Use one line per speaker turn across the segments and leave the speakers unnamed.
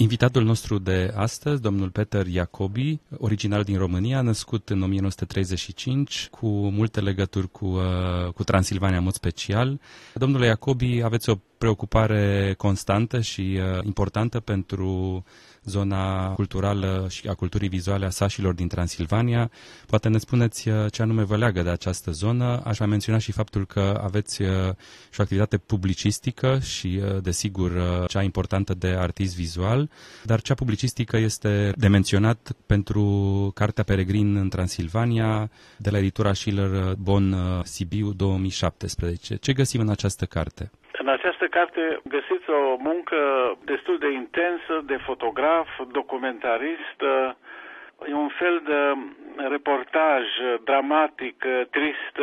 Invitatul nostru de astăzi, domnul Peter Iacobi, original din România, născut în 1935, cu multe legături cu, uh, cu Transilvania în mod special. Domnule Iacobi, aveți o preocupare constantă și uh, importantă pentru zona culturală și a culturii vizuale a sașilor din Transilvania. Poate ne spuneți uh, ce anume vă leagă de această zonă. Aș mai menționa și faptul că aveți uh, și o activitate publicistică și, uh, desigur, cea importantă de artist vizual, dar cea publicistică este de menționat pentru Cartea Peregrin în Transilvania de la editura Schiller Bon Sibiu 2017. Ce găsim în această carte?
În această carte găsiți o muncă destul de intensă de fotograf, documentarist, e un fel de reportaj dramatic, trist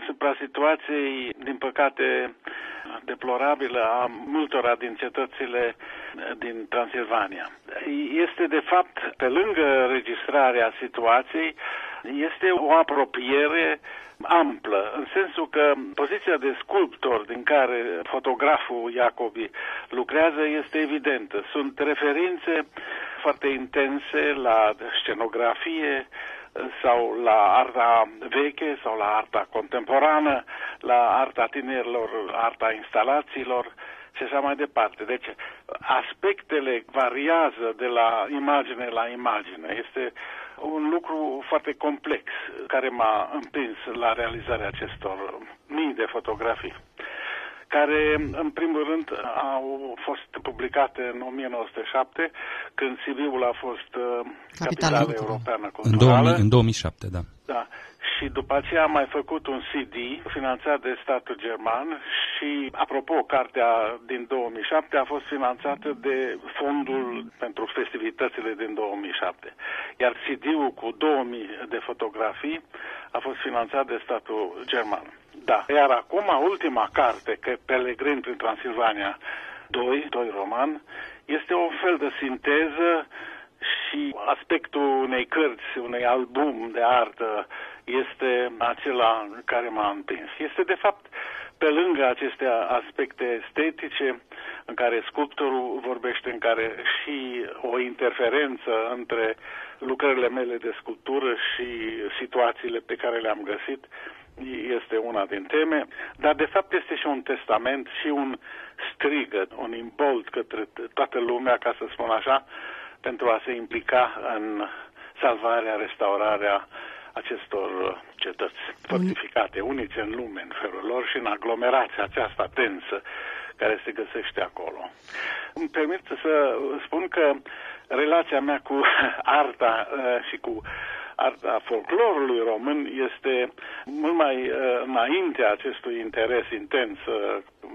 asupra situației, din păcate, deplorabilă a multora din cetățile din Transilvania. Este, de fapt, pe lângă registrarea situației, este o apropiere amplă, în sensul că poziția de sculptor din care fotograful Iacobi lucrează este evidentă. Sunt referințe foarte intense la scenografie sau la arta veche sau la arta contemporană, la arta tinerilor, arta instalațiilor și așa mai departe. Deci aspectele variază de la imagine la imagine. Este un lucru foarte complex care m-a împins la realizarea acestor mii de fotografii care, în primul rând, au fost publicate în 1907, când Sibiul a fost uh, capitala europeană culturală.
În, 2000, în 2007, da.
Da și după aceea am mai făcut un CD finanțat de statul german și, apropo, cartea din 2007 a fost finanțată de fondul pentru festivitățile din 2007. Iar CD-ul cu 2000 de fotografii a fost finanțat de statul german. Da. Iar acum, ultima carte, că Pelegrin prin Transilvania 2, 2 roman, este un fel de sinteză și aspectul unei cărți, unei album de artă este acela care m-a împins. Este de fapt pe lângă aceste aspecte estetice în care sculptorul vorbește, în care și o interferență între lucrările mele de sculptură și situațiile pe care le-am găsit este una din teme, dar de fapt este și un testament și un strigă, un imbold către toată lumea, ca să spun așa, pentru a se implica în salvarea, restaurarea acestor uh, cetăți fortificate, unice în lume, în felul lor și în aglomerația aceasta densă care se găsește acolo. Îmi permit să spun că relația mea cu arta uh, și cu arta folclorului român este mult mai uh, înainte acestui interes intens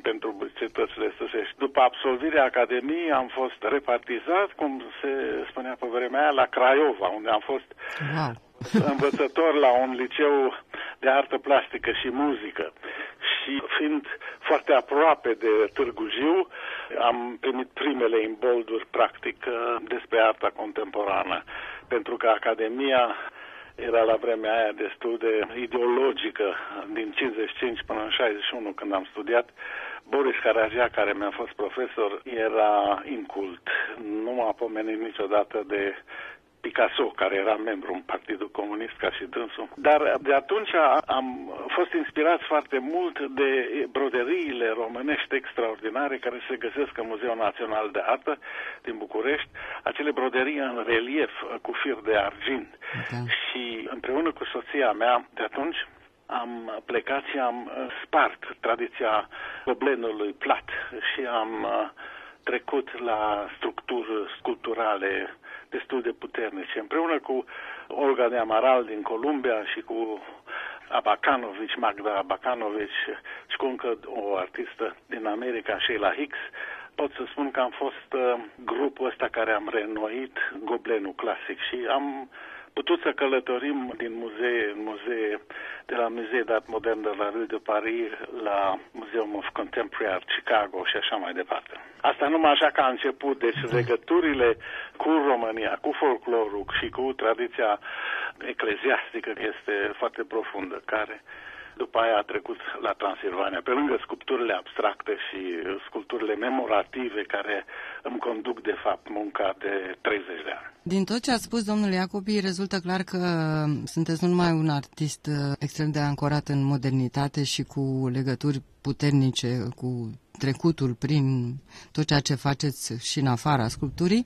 pentru cetățile stăsești. După absolvirea Academiei am fost repartizat, cum se spunea pe vremea aia, la Craiova, unde am fost wow învățător la un liceu de artă plastică și muzică și fiind foarte aproape de Târgu Jiu, am primit primele imbolduri practic despre arta contemporană, pentru că Academia era la vremea aia destul de ideologică, din 55 până în 61 când am studiat. Boris Caragea, care mi-a fost profesor, era incult. Nu m-a pomenit niciodată de Picasso, care era membru în Partidul Comunist ca și dânsul. Dar de atunci am fost inspirat foarte mult de broderiile românești extraordinare care se găsesc în Muzeul Național de Artă din București, acele broderii în relief cu fir de argint. Da. Și împreună cu soția mea de atunci am plecat și am spart tradiția goblenului plat și am trecut la structuri sculpturale destul de puternice. Împreună cu Olga de Amaral din Columbia și cu Abacanovici, Magda Abacanovici și cu încă o artistă din America, Sheila Hicks, pot să spun că am fost uh, grupul ăsta care am renoit goblenul clasic și am putut să călătorim din muzee în muzee, de la Muzee d'Art Modern de la Rue de Paris la Museum of Contemporary Art Chicago și așa mai departe. Asta numai așa ca a început, deci da. legăturile cu România, cu folclorul și cu tradiția ecleziastică este foarte profundă, care După aia a trecut la Transilvania, pe lângă sculpturile abstracte și sculpturile memorative care îmi conduc, de fapt, munca de 30 de ani.
Din tot ce a spus domnul Iacobi, rezultă clar că sunteți nu numai un artist uh, extrem de ancorat în modernitate și cu legături puternice cu trecutul prin tot ceea ce faceți și în afara sculpturii,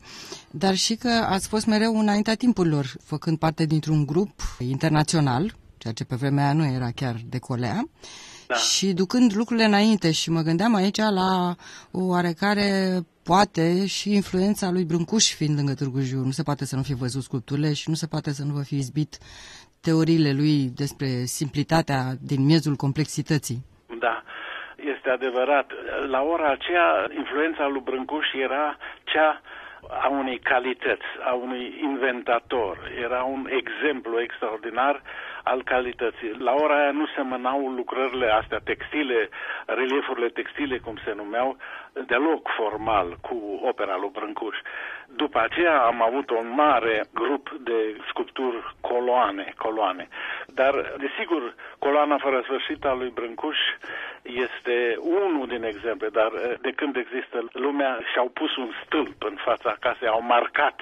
dar și că ați fost mereu înaintea timpurilor, făcând parte dintr-un grup internațional, ceea ce pe vremea aia nu era chiar de colea, da. și ducând lucrurile înainte și mă gândeam aici la o oarecare poate și influența lui Brâncuș fiind lângă Târgu Jiu. Nu se poate să nu fi văzut sculpturile și nu se poate să nu vă fi izbit teoriile lui despre simplitatea din miezul complexității.
Da, este adevărat. La ora aceea, influența lui Brâncuș era cea a unei calități, a unui inventator. Era un exemplu extraordinar al calității. La ora aia nu semănau lucrările astea textile, reliefurile textile, cum se numeau, deloc formal cu opera lui Brâncuș. După aceea am avut un mare grup de sculpturi coloane, coloane. Dar, desigur, coloana fără sfârșit a lui Brâncuș este unul din exemple, dar de când există lumea și-au pus un stâlp în fața casei, au marcat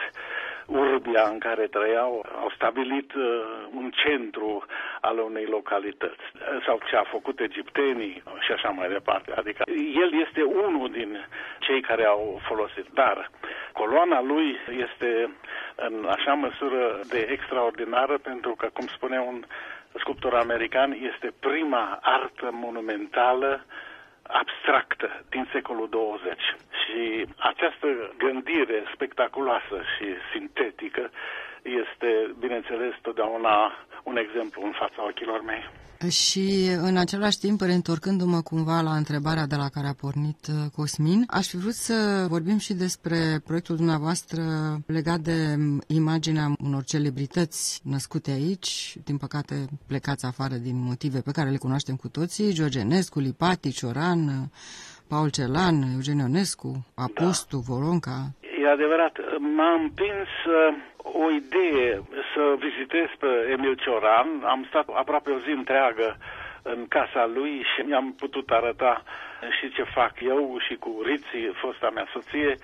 urbia în care trăiau, au stabilit uh, un centru al unei localități sau ce a făcut egiptenii și așa mai departe. Adică el este unul din cei care au folosit. Dar coloana lui este în așa măsură de extraordinară pentru că, cum spune un sculptor american, este prima artă monumentală abstractă din secolul 20. Și această gândire spectaculoasă și sintetică este, bineînțeles, totdeauna un exemplu în fața ochilor mei.
Și în același timp, reîntorcându-mă cumva la întrebarea de la care a pornit uh, Cosmin, aș fi vrut să vorbim și despre proiectul dumneavoastră legat de imaginea unor celebrități născute aici, din păcate plecați afară din motive pe care le cunoaștem cu toții, George Enescu, Lipati, Cioran, Paul Celan, Eugen Ionescu, Apostu, da. Voronca.
E adevărat, m-a împins uh, o idee să vizitez pe Emil Cioran. Am stat aproape o zi întreagă în casa lui și mi-am putut arăta și ce fac eu și cu Riții, fosta mea soție.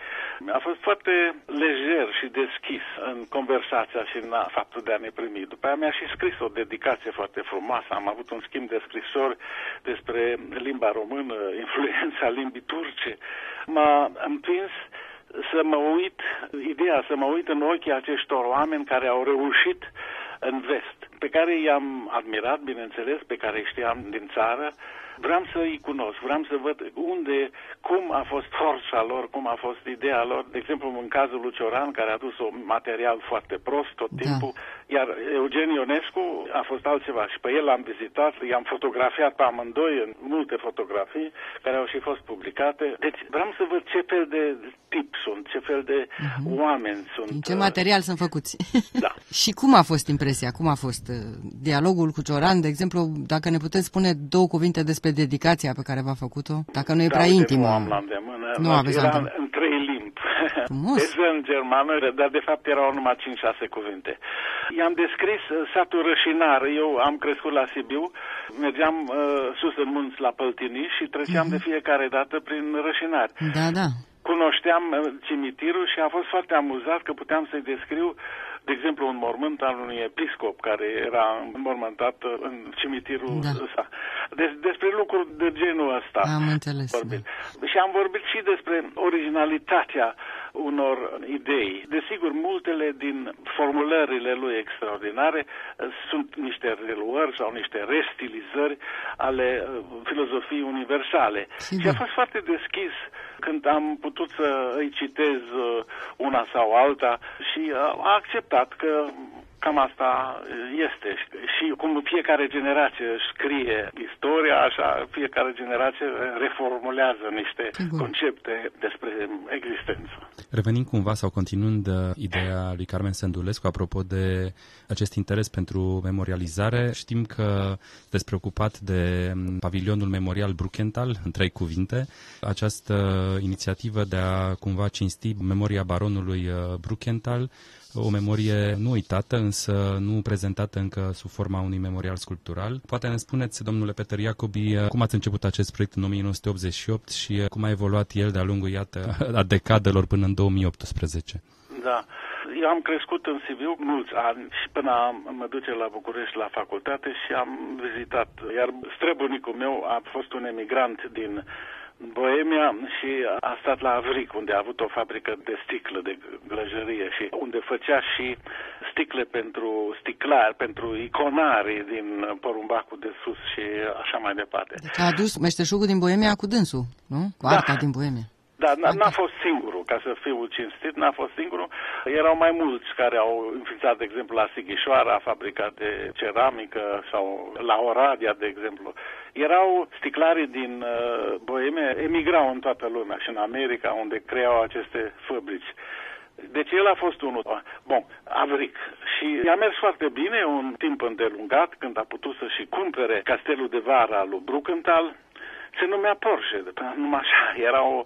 A fost foarte lejer și deschis în conversația și în faptul de a ne primi. După aia mi-a și scris o dedicație foarte frumoasă. Am avut un schimb de scrisori despre limba română, influența limbii turce. M-a împins să mă uit, ideea să mă uit în ochii acestor oameni care au reușit în vest, pe care i-am admirat, bineînțeles, pe care îi știam din țară, vreau să îi cunosc, vreau să văd unde, cum a fost forța lor, cum a fost ideea lor. De exemplu, în cazul lui Cioran, care a dus un material foarte prost tot da. timpul, da. Iar Eugen Ionescu a fost altceva și pe el l-am vizitat, i-am fotografiat pe amândoi în multe fotografii care au și fost publicate. Deci vreau să văd ce fel de tip sunt, ce fel de uh-huh. oameni sunt.
Din ce material sunt făcuți.
Da.
și cum a fost impresia, cum a fost uh, dialogul cu Cioran, de exemplu, dacă ne puteți spune două cuvinte despre dedicația pe care v-a făcut-o, dacă nu e
da,
prea intimă.
Nu am la îndemână.
Nu aveți
era în, în trei limbi.
Frumos.
Este în germană, dar de fapt erau numai 5-6 cuvinte. I-am descris uh, satul Rășinar. Eu am crescut la Sibiu, mergeam uh, sus în munți la Păltini și treceam uh-huh. de fiecare dată prin Rășinar.
Da, da.
Cunoșteam uh, cimitirul și a fost foarte amuzat că puteam să-i descriu de exemplu, un mormânt al unui episcop care era mormântat în cimitirul da. ăsta. Des, despre lucruri de genul ăsta.
Am înțeles.
Vorbit. Da. Și am vorbit și despre originalitatea unor idei. Desigur, multele din formulările lui extraordinare uh, sunt niște reluări sau niște restilizări ale uh, filozofiei universale. Sigur. Și a fost foarte deschis când am putut să îi citez uh, una sau alta și a acceptat că Cam asta este. Și cum fiecare generație scrie istoria, așa fiecare generație reformulează niște Bun. concepte despre existență.
Revenind cumva sau continuând uh, ideea lui Carmen Sândulescu apropo de acest interes pentru memorializare, știm că sunteți preocupat de um, pavilionul memorial Bruckenthal, în trei cuvinte, această inițiativă de a cumva cinsti memoria baronului uh, Bruckenthal o memorie nu uitată, însă nu prezentată încă sub forma unui memorial sculptural. Poate ne spuneți, domnule Peter Iacobi, cum ați început acest proiect în 1988 și cum a evoluat el de-a lungul, iată, a decadelor până în 2018?
Da. Eu am crescut în Sibiu mulți ani și până am, mă duce la București la facultate și am vizitat. Iar străbunicul meu a fost un emigrant din Boemia și a stat la Avric, unde a avut o fabrică de sticlă, de glăjărie și unde făcea și sticle pentru sticlari, pentru iconari din porumbacul de sus și așa mai departe.
Deci a adus meșteșugul din Boemia cu dânsul, nu? Cu da. arta din Boemia.
Da, n-a fost singurul, ca să fiu cinstit, n-a fost singurul. Erau mai mulți care au înființat, de exemplu, la Sighișoara, fabrica de ceramică sau la Oradea, de exemplu. Erau sticlarii din uh, Boemia, emigrau în toată lumea și în America, unde creau aceste fabrici. Deci el a fost unul. Bun, Avric. Și i-a mers foarte bine un timp îndelungat când a putut să și cumpere castelul de vară al lui Bruckenthal, se numea Porsche, numai așa, era o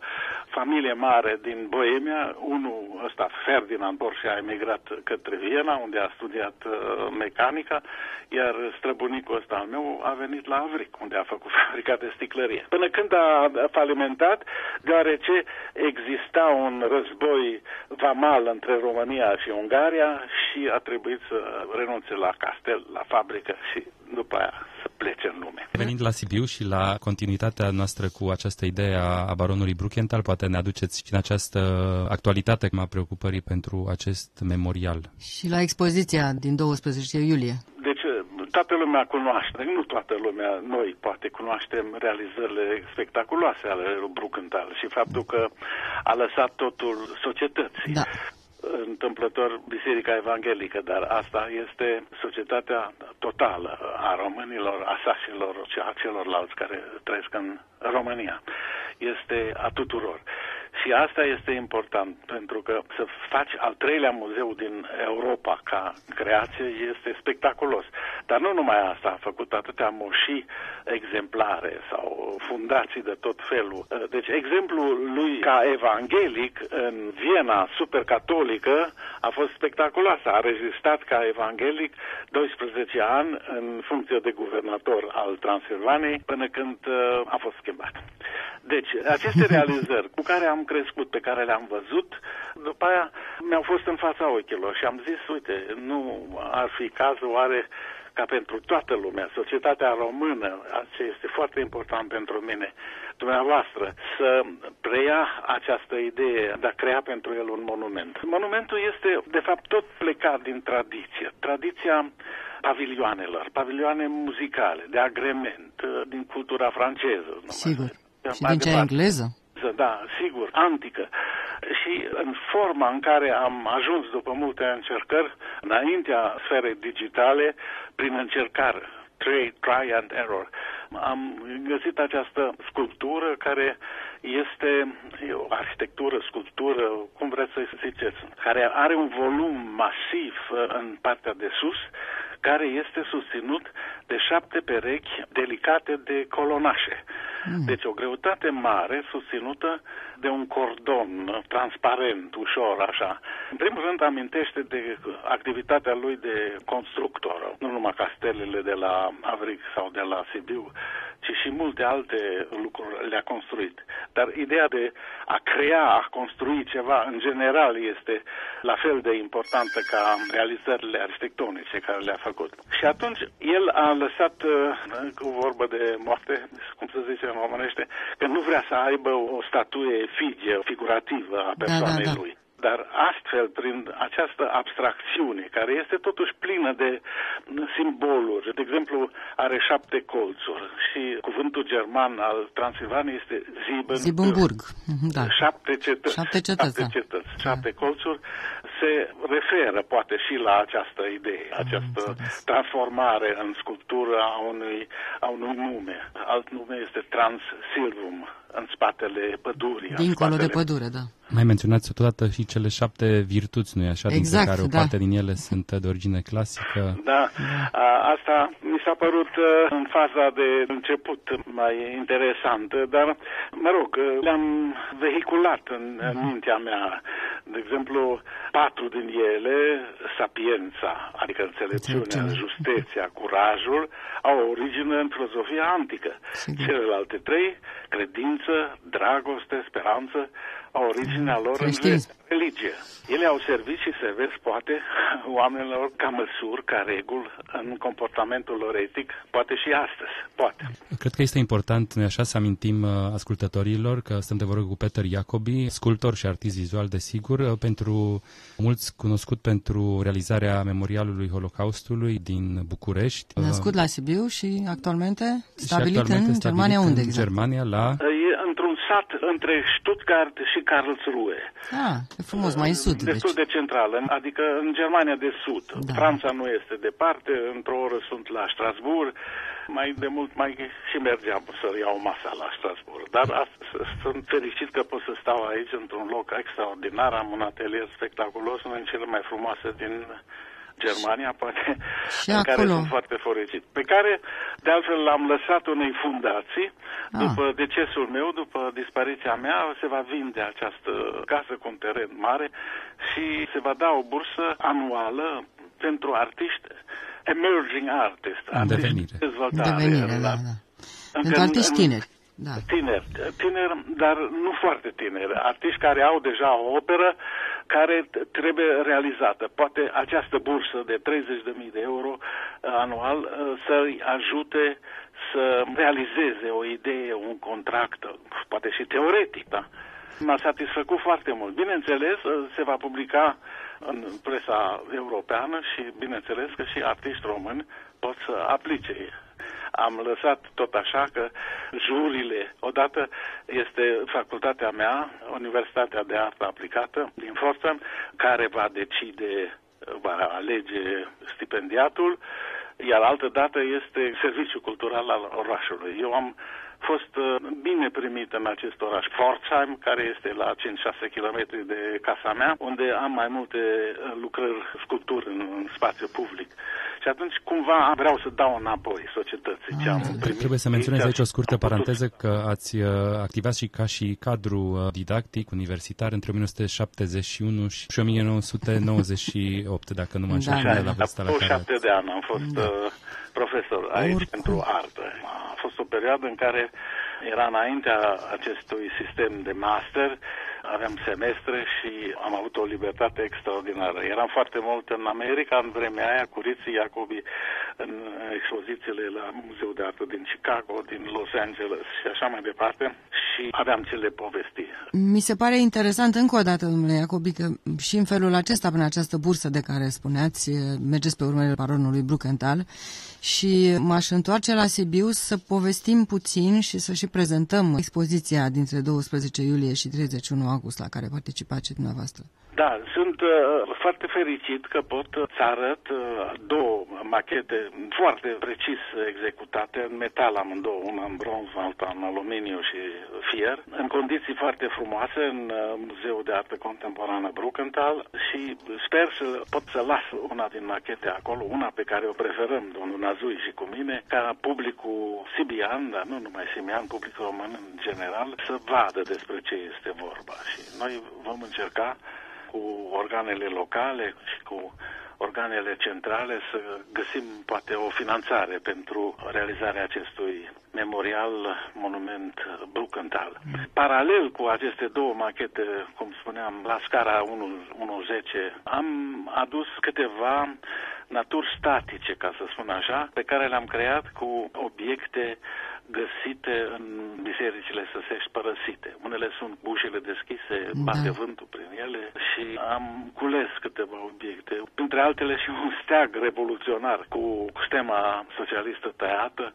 familie mare din Boemia, unul ăsta, Ferdinand Porsche, a emigrat către Viena, unde a studiat uh, mecanica, iar străbunicul ăsta al meu a venit la Avric, unde a făcut fabrica de sticlărie. Până când a falimentat, deoarece exista un război vamal între România și Ungaria și a trebuit să renunțe la castel, la fabrică și după aia să plece în lume.
Venind la Sibiu și la continuitatea noastră cu această idee a baronului Bruchenthal, poate ne aduceți și în această actualitate a preocupării pentru acest memorial.
Și la expoziția din 12 iulie.
Deci toată lumea cunoaște, nu toată lumea, noi poate cunoaștem realizările spectaculoase ale lui Bruckenthal și faptul că a lăsat totul societății.
Da
întâmplător Biserica Evanghelică, dar asta este societatea totală a românilor, a sașilor și a celorlalți care trăiesc în România. Este a tuturor. Și asta este important, pentru că să faci al treilea muzeu din Europa ca creație este spectaculos. Dar nu numai asta, a făcut atâtea moșii exemplare sau fundații de tot felul. Deci exemplul lui ca evanghelic în Viena supercatolică a fost spectaculos. A rezistat ca evanghelic 12 ani în funcție de guvernator al Transilvaniei până când uh, a fost schimbat. Deci, aceste realizări cu care am crescut, pe care le-am văzut, după aia mi-au fost în fața ochilor și am zis, uite, nu ar fi cazul oare ca pentru toată lumea, societatea română, ce este foarte important pentru mine, dumneavoastră, să preia această idee de a crea pentru el un monument. Monumentul este, de fapt, tot plecat din tradiție. Tradiția pavilioanelor, pavilioane muzicale, de agrement, din cultura franceză.
Sigur. Și din cea engleză?
Da, sigur, antică. Și în forma în care am ajuns după multe încercări, înaintea sferei digitale, prin încercare, try, try and error, am găsit această sculptură care este o arhitectură, sculptură, cum vreți să ziceți, care are un volum masiv în partea de sus, care este susținut de șapte perechi delicate de colonașe. Mm. Deci o greutate mare susținută de un cordon transparent, ușor, așa. În primul rând amintește de activitatea lui de constructor, nu numai castelele de la Avric sau de la Sibiu, ci și multe alte lucruri le-a construit. Dar ideea de a crea, a construi ceva, în general, este la fel de importantă ca realizările arhitectonice care le-a făcut. Și atunci el a lăsat, uh, cu vorbă de moarte, cum să zicem în românește, că nu vrea să aibă o statuie efigie, figurativă a persoanei da, da, da. lui dar astfel, prin această abstracțiune, care este totuși plină de simboluri, de exemplu, are șapte colțuri și cuvântul german al Transilvaniei este Siebenburg.
Siebenburg, da.
Șapte cetăți.
Șapte cetăți,
șapte, cetăți, da. șapte colțuri se referă poate și la această idee, această transformare în sculptură a unui, a unui nume. Alt nume este Transilvum, în spatele pădurii.
Dincolo
spatele...
de pădure, da.
Mai menționați totodată și cele șapte virtuți, nu-i așa?
Exact,
dintre care
da.
o parte din ele sunt de origine clasică.
Da, a, asta mi s-a părut uh, în faza de început mai interesantă, dar, mă rog, uh, le-am vehiculat în, în mintea mea. De exemplu, patru din ele, sapiența, adică înțelepciunea, justeția, curajul, au origine în filozofia antică. Sigur. Celelalte trei, credință, dragoste, speranță, au originea lor Creștinism. în religie. Ele au servit și servesc, poate, oamenilor ca măsuri, ca reguli în comportamentul lor etic, poate și astăzi, poate.
Cred că este important, noi așa, să amintim uh, ascultătorilor că suntem de vorbă cu Peter Jacobi, sculptor și artist vizual, desigur, uh, pentru mulți cunoscut pentru realizarea memorialului Holocaustului din București.
Născut la Sibiu și actualmente stabilit și actualmente în stabilit Germania unde
în
exact?
Germania la...
E într-un sat între Stuttgart și Karlsruhe.
Ah, e frumos, mai în sud.
Destul
deci.
de central, adică în Germania de sud. Da. Franța nu este departe, într-o oră sunt la Strasbourg, mai de mult mai și mergeam să iau masa la Strasbourg. Dar sunt fericit că pot să stau aici într-un loc extraordinar, am un atelier spectaculos, unul din cele mai frumoase din Germania, poate,
și
în
acolo.
care sunt foarte fericit. Pe care, de altfel, l-am lăsat unei fundații. Ah. După decesul meu, după dispariția mea, se va vinde această casă cu un teren mare și se va da o bursă anuală pentru artiști emerging artist,
în devenire.
Dezvoltare. Devenire, da, da. Pentru artiști tineri. Da.
Tineri, tineri, dar nu foarte tineri. Artiști care au deja o operă care trebuie realizată. Poate această bursă de 30.000 de euro uh, anual uh, să-i ajute să realizeze o idee, un contract, poate și teoretic, da? M-a satisfăcut foarte mult. Bineînțeles, uh, se va publica în presa europeană și bineînțeles că și artiști români pot să aplice am lăsat tot așa că jurile, odată este facultatea mea, Universitatea de Artă Aplicată din Forstam, care va decide, va alege stipendiatul, iar altă dată este Serviciul Cultural al orașului. Eu am fost uh, bine primit în acest oraș, Pforzheim, care este la 5-6 km de casa mea, unde am mai multe uh, lucrări, sculpturi în, în spațiu public. Și atunci cumva vreau să dau înapoi societății ce am
ah, primit. Trebuie să menționez aici o scurtă paranteză că ați uh, activat și ca și cadru didactic universitar între 1971 și 1998, dacă nu mă înșel, da, da, la vârsta la care...
șapte de ani am fost da. profesor aici Oricum. pentru artă fost o perioadă în care era înaintea acestui sistem de master, aveam semestre și am avut o libertate extraordinară. Eram foarte mult în America în vremea aia cu Ritzi Jacobi în expozițiile la Muzeul de Artă din Chicago, din Los Angeles și așa mai departe și aveam ce le povesti.
Mi se pare interesant încă o dată, domnule Jacobi, că și în felul acesta, prin această bursă de care spuneați, mergeți pe urmele baronului Bruckenthal și m-aș întoarce la Sibiu să povestim puțin și să și prezentăm expoziția dintre 12 iulie și 31 august la care participați dumneavoastră.
Da, sunt uh, foarte fericit că pot să arăt uh, două machete foarte precis executate în metal amândouă, una în bronz, alta în aluminiu și fier, în condiții foarte frumoase în uh, Muzeul de Artă Contemporană Bruckenthal și sper să pot să las una din machete acolo, una pe care o preferăm, domnul Nazui și cu mine, ca publicul sibian, dar nu numai sibian, publicul român în general, să vadă despre ce este vorba. Și noi vom încerca cu organele locale și cu organele centrale să găsim poate o finanțare pentru realizarea acestui memorial monument Bruckenthal. Paralel cu aceste două machete, cum spuneam, la scara 1.10, am adus câteva naturi statice, ca să spun așa, pe care le-am creat cu obiecte găsite în bisericile săsești părăsite. Unele sunt ușile deschise, da. bate vântul prin ele și am cules câteva obiecte, printre altele și un steag revoluționar cu stema socialistă tăiată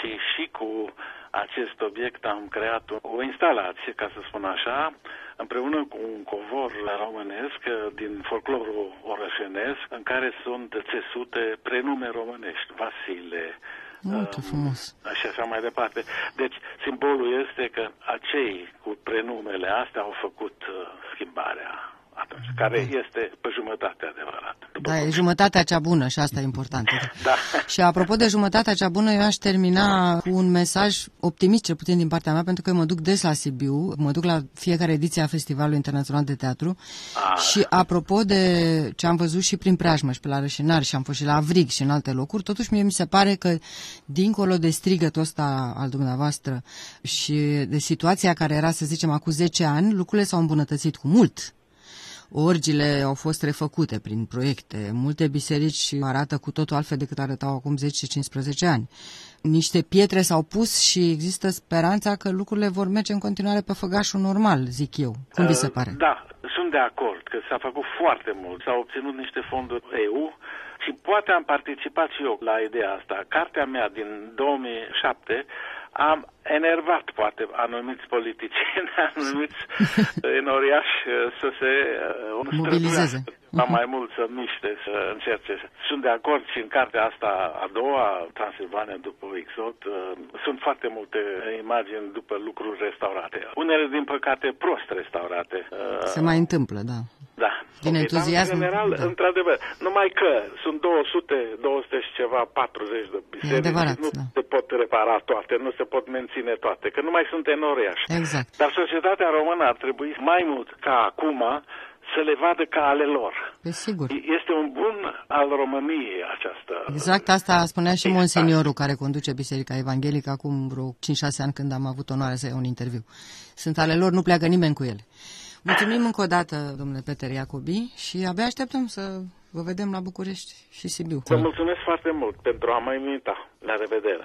și și cu acest obiect am creat o instalație, ca să spun așa, împreună cu un covor românesc din folclorul orășenesc, în care sunt țesute prenume românești, Vasile,
Uite, frumos.
Și așa mai departe. Deci, simbolul este că acei cu prenumele astea au făcut uh, schimbarea atunci, care este pe jumătate adevărat.
Da, e jumătatea cea bună și asta e important.
Da.
Și apropo de jumătatea cea bună, eu aș termina cu un mesaj optimist, cel puțin din partea mea, pentru că eu mă duc des la Sibiu, mă duc la fiecare ediție a Festivalului Internațional de Teatru
Ah.
și apropo de ce am văzut și prin preajmă și pe la Rășinari și am fost și la Avrig și în alte locuri, totuși mie mi se pare că dincolo de strigătul ăsta al dumneavoastră și de situația care era, să zicem, acum 10 ani, lucrurile s-au îmbunătățit cu mult. Orgile au fost refăcute prin proiecte. Multe biserici arată cu totul altfel decât arătau acum 10-15 ani. Niște pietre s-au pus și există speranța că lucrurile vor merge în continuare pe făgașul normal, zic eu. Cum vi se pare?
Da, sunt de acord că s-a făcut foarte mult. S-au obținut niște fonduri EU și poate am participat și eu la ideea asta. Cartea mea din 2007 am enervat poate anumiți politicieni, anumiți enoriași să se uh,
Mobilizeze.
străduiască mai mult să miște, să încerce. Sunt de acord și în cartea asta a doua, Transilvania după Exot, uh, sunt foarte multe imagini după lucruri restaurate. Unele, din păcate, prost restaurate. Uh,
Se mai întâmplă, da.
Da.
Din
Ok,
entuziasm,
Dar, în general,
da.
într-adevăr, numai că sunt 200, 200 și ceva, 40 de biserici.
adevărat,
nu
da.
se pot repara toate, nu se pot menține toate, că nu mai sunt enoriași.
Exact.
Dar societatea română ar trebui mai mult ca acum să le vadă ca ale lor.
Pe sigur.
Este un bun al României această.
Exact asta spunea și
Exact.
monseniorul care conduce Biserica Evanghelică acum vreo 5-6 ani când am avut onoarea să iau un interviu. Sunt ale lor, nu pleacă nimeni cu ele. Mulțumim încă o dată, domnule Peter Iacobi, și abia așteptăm să vă vedem la București și Sibiu.
Vă mulțumesc foarte mult pentru a mă invita. La revedere!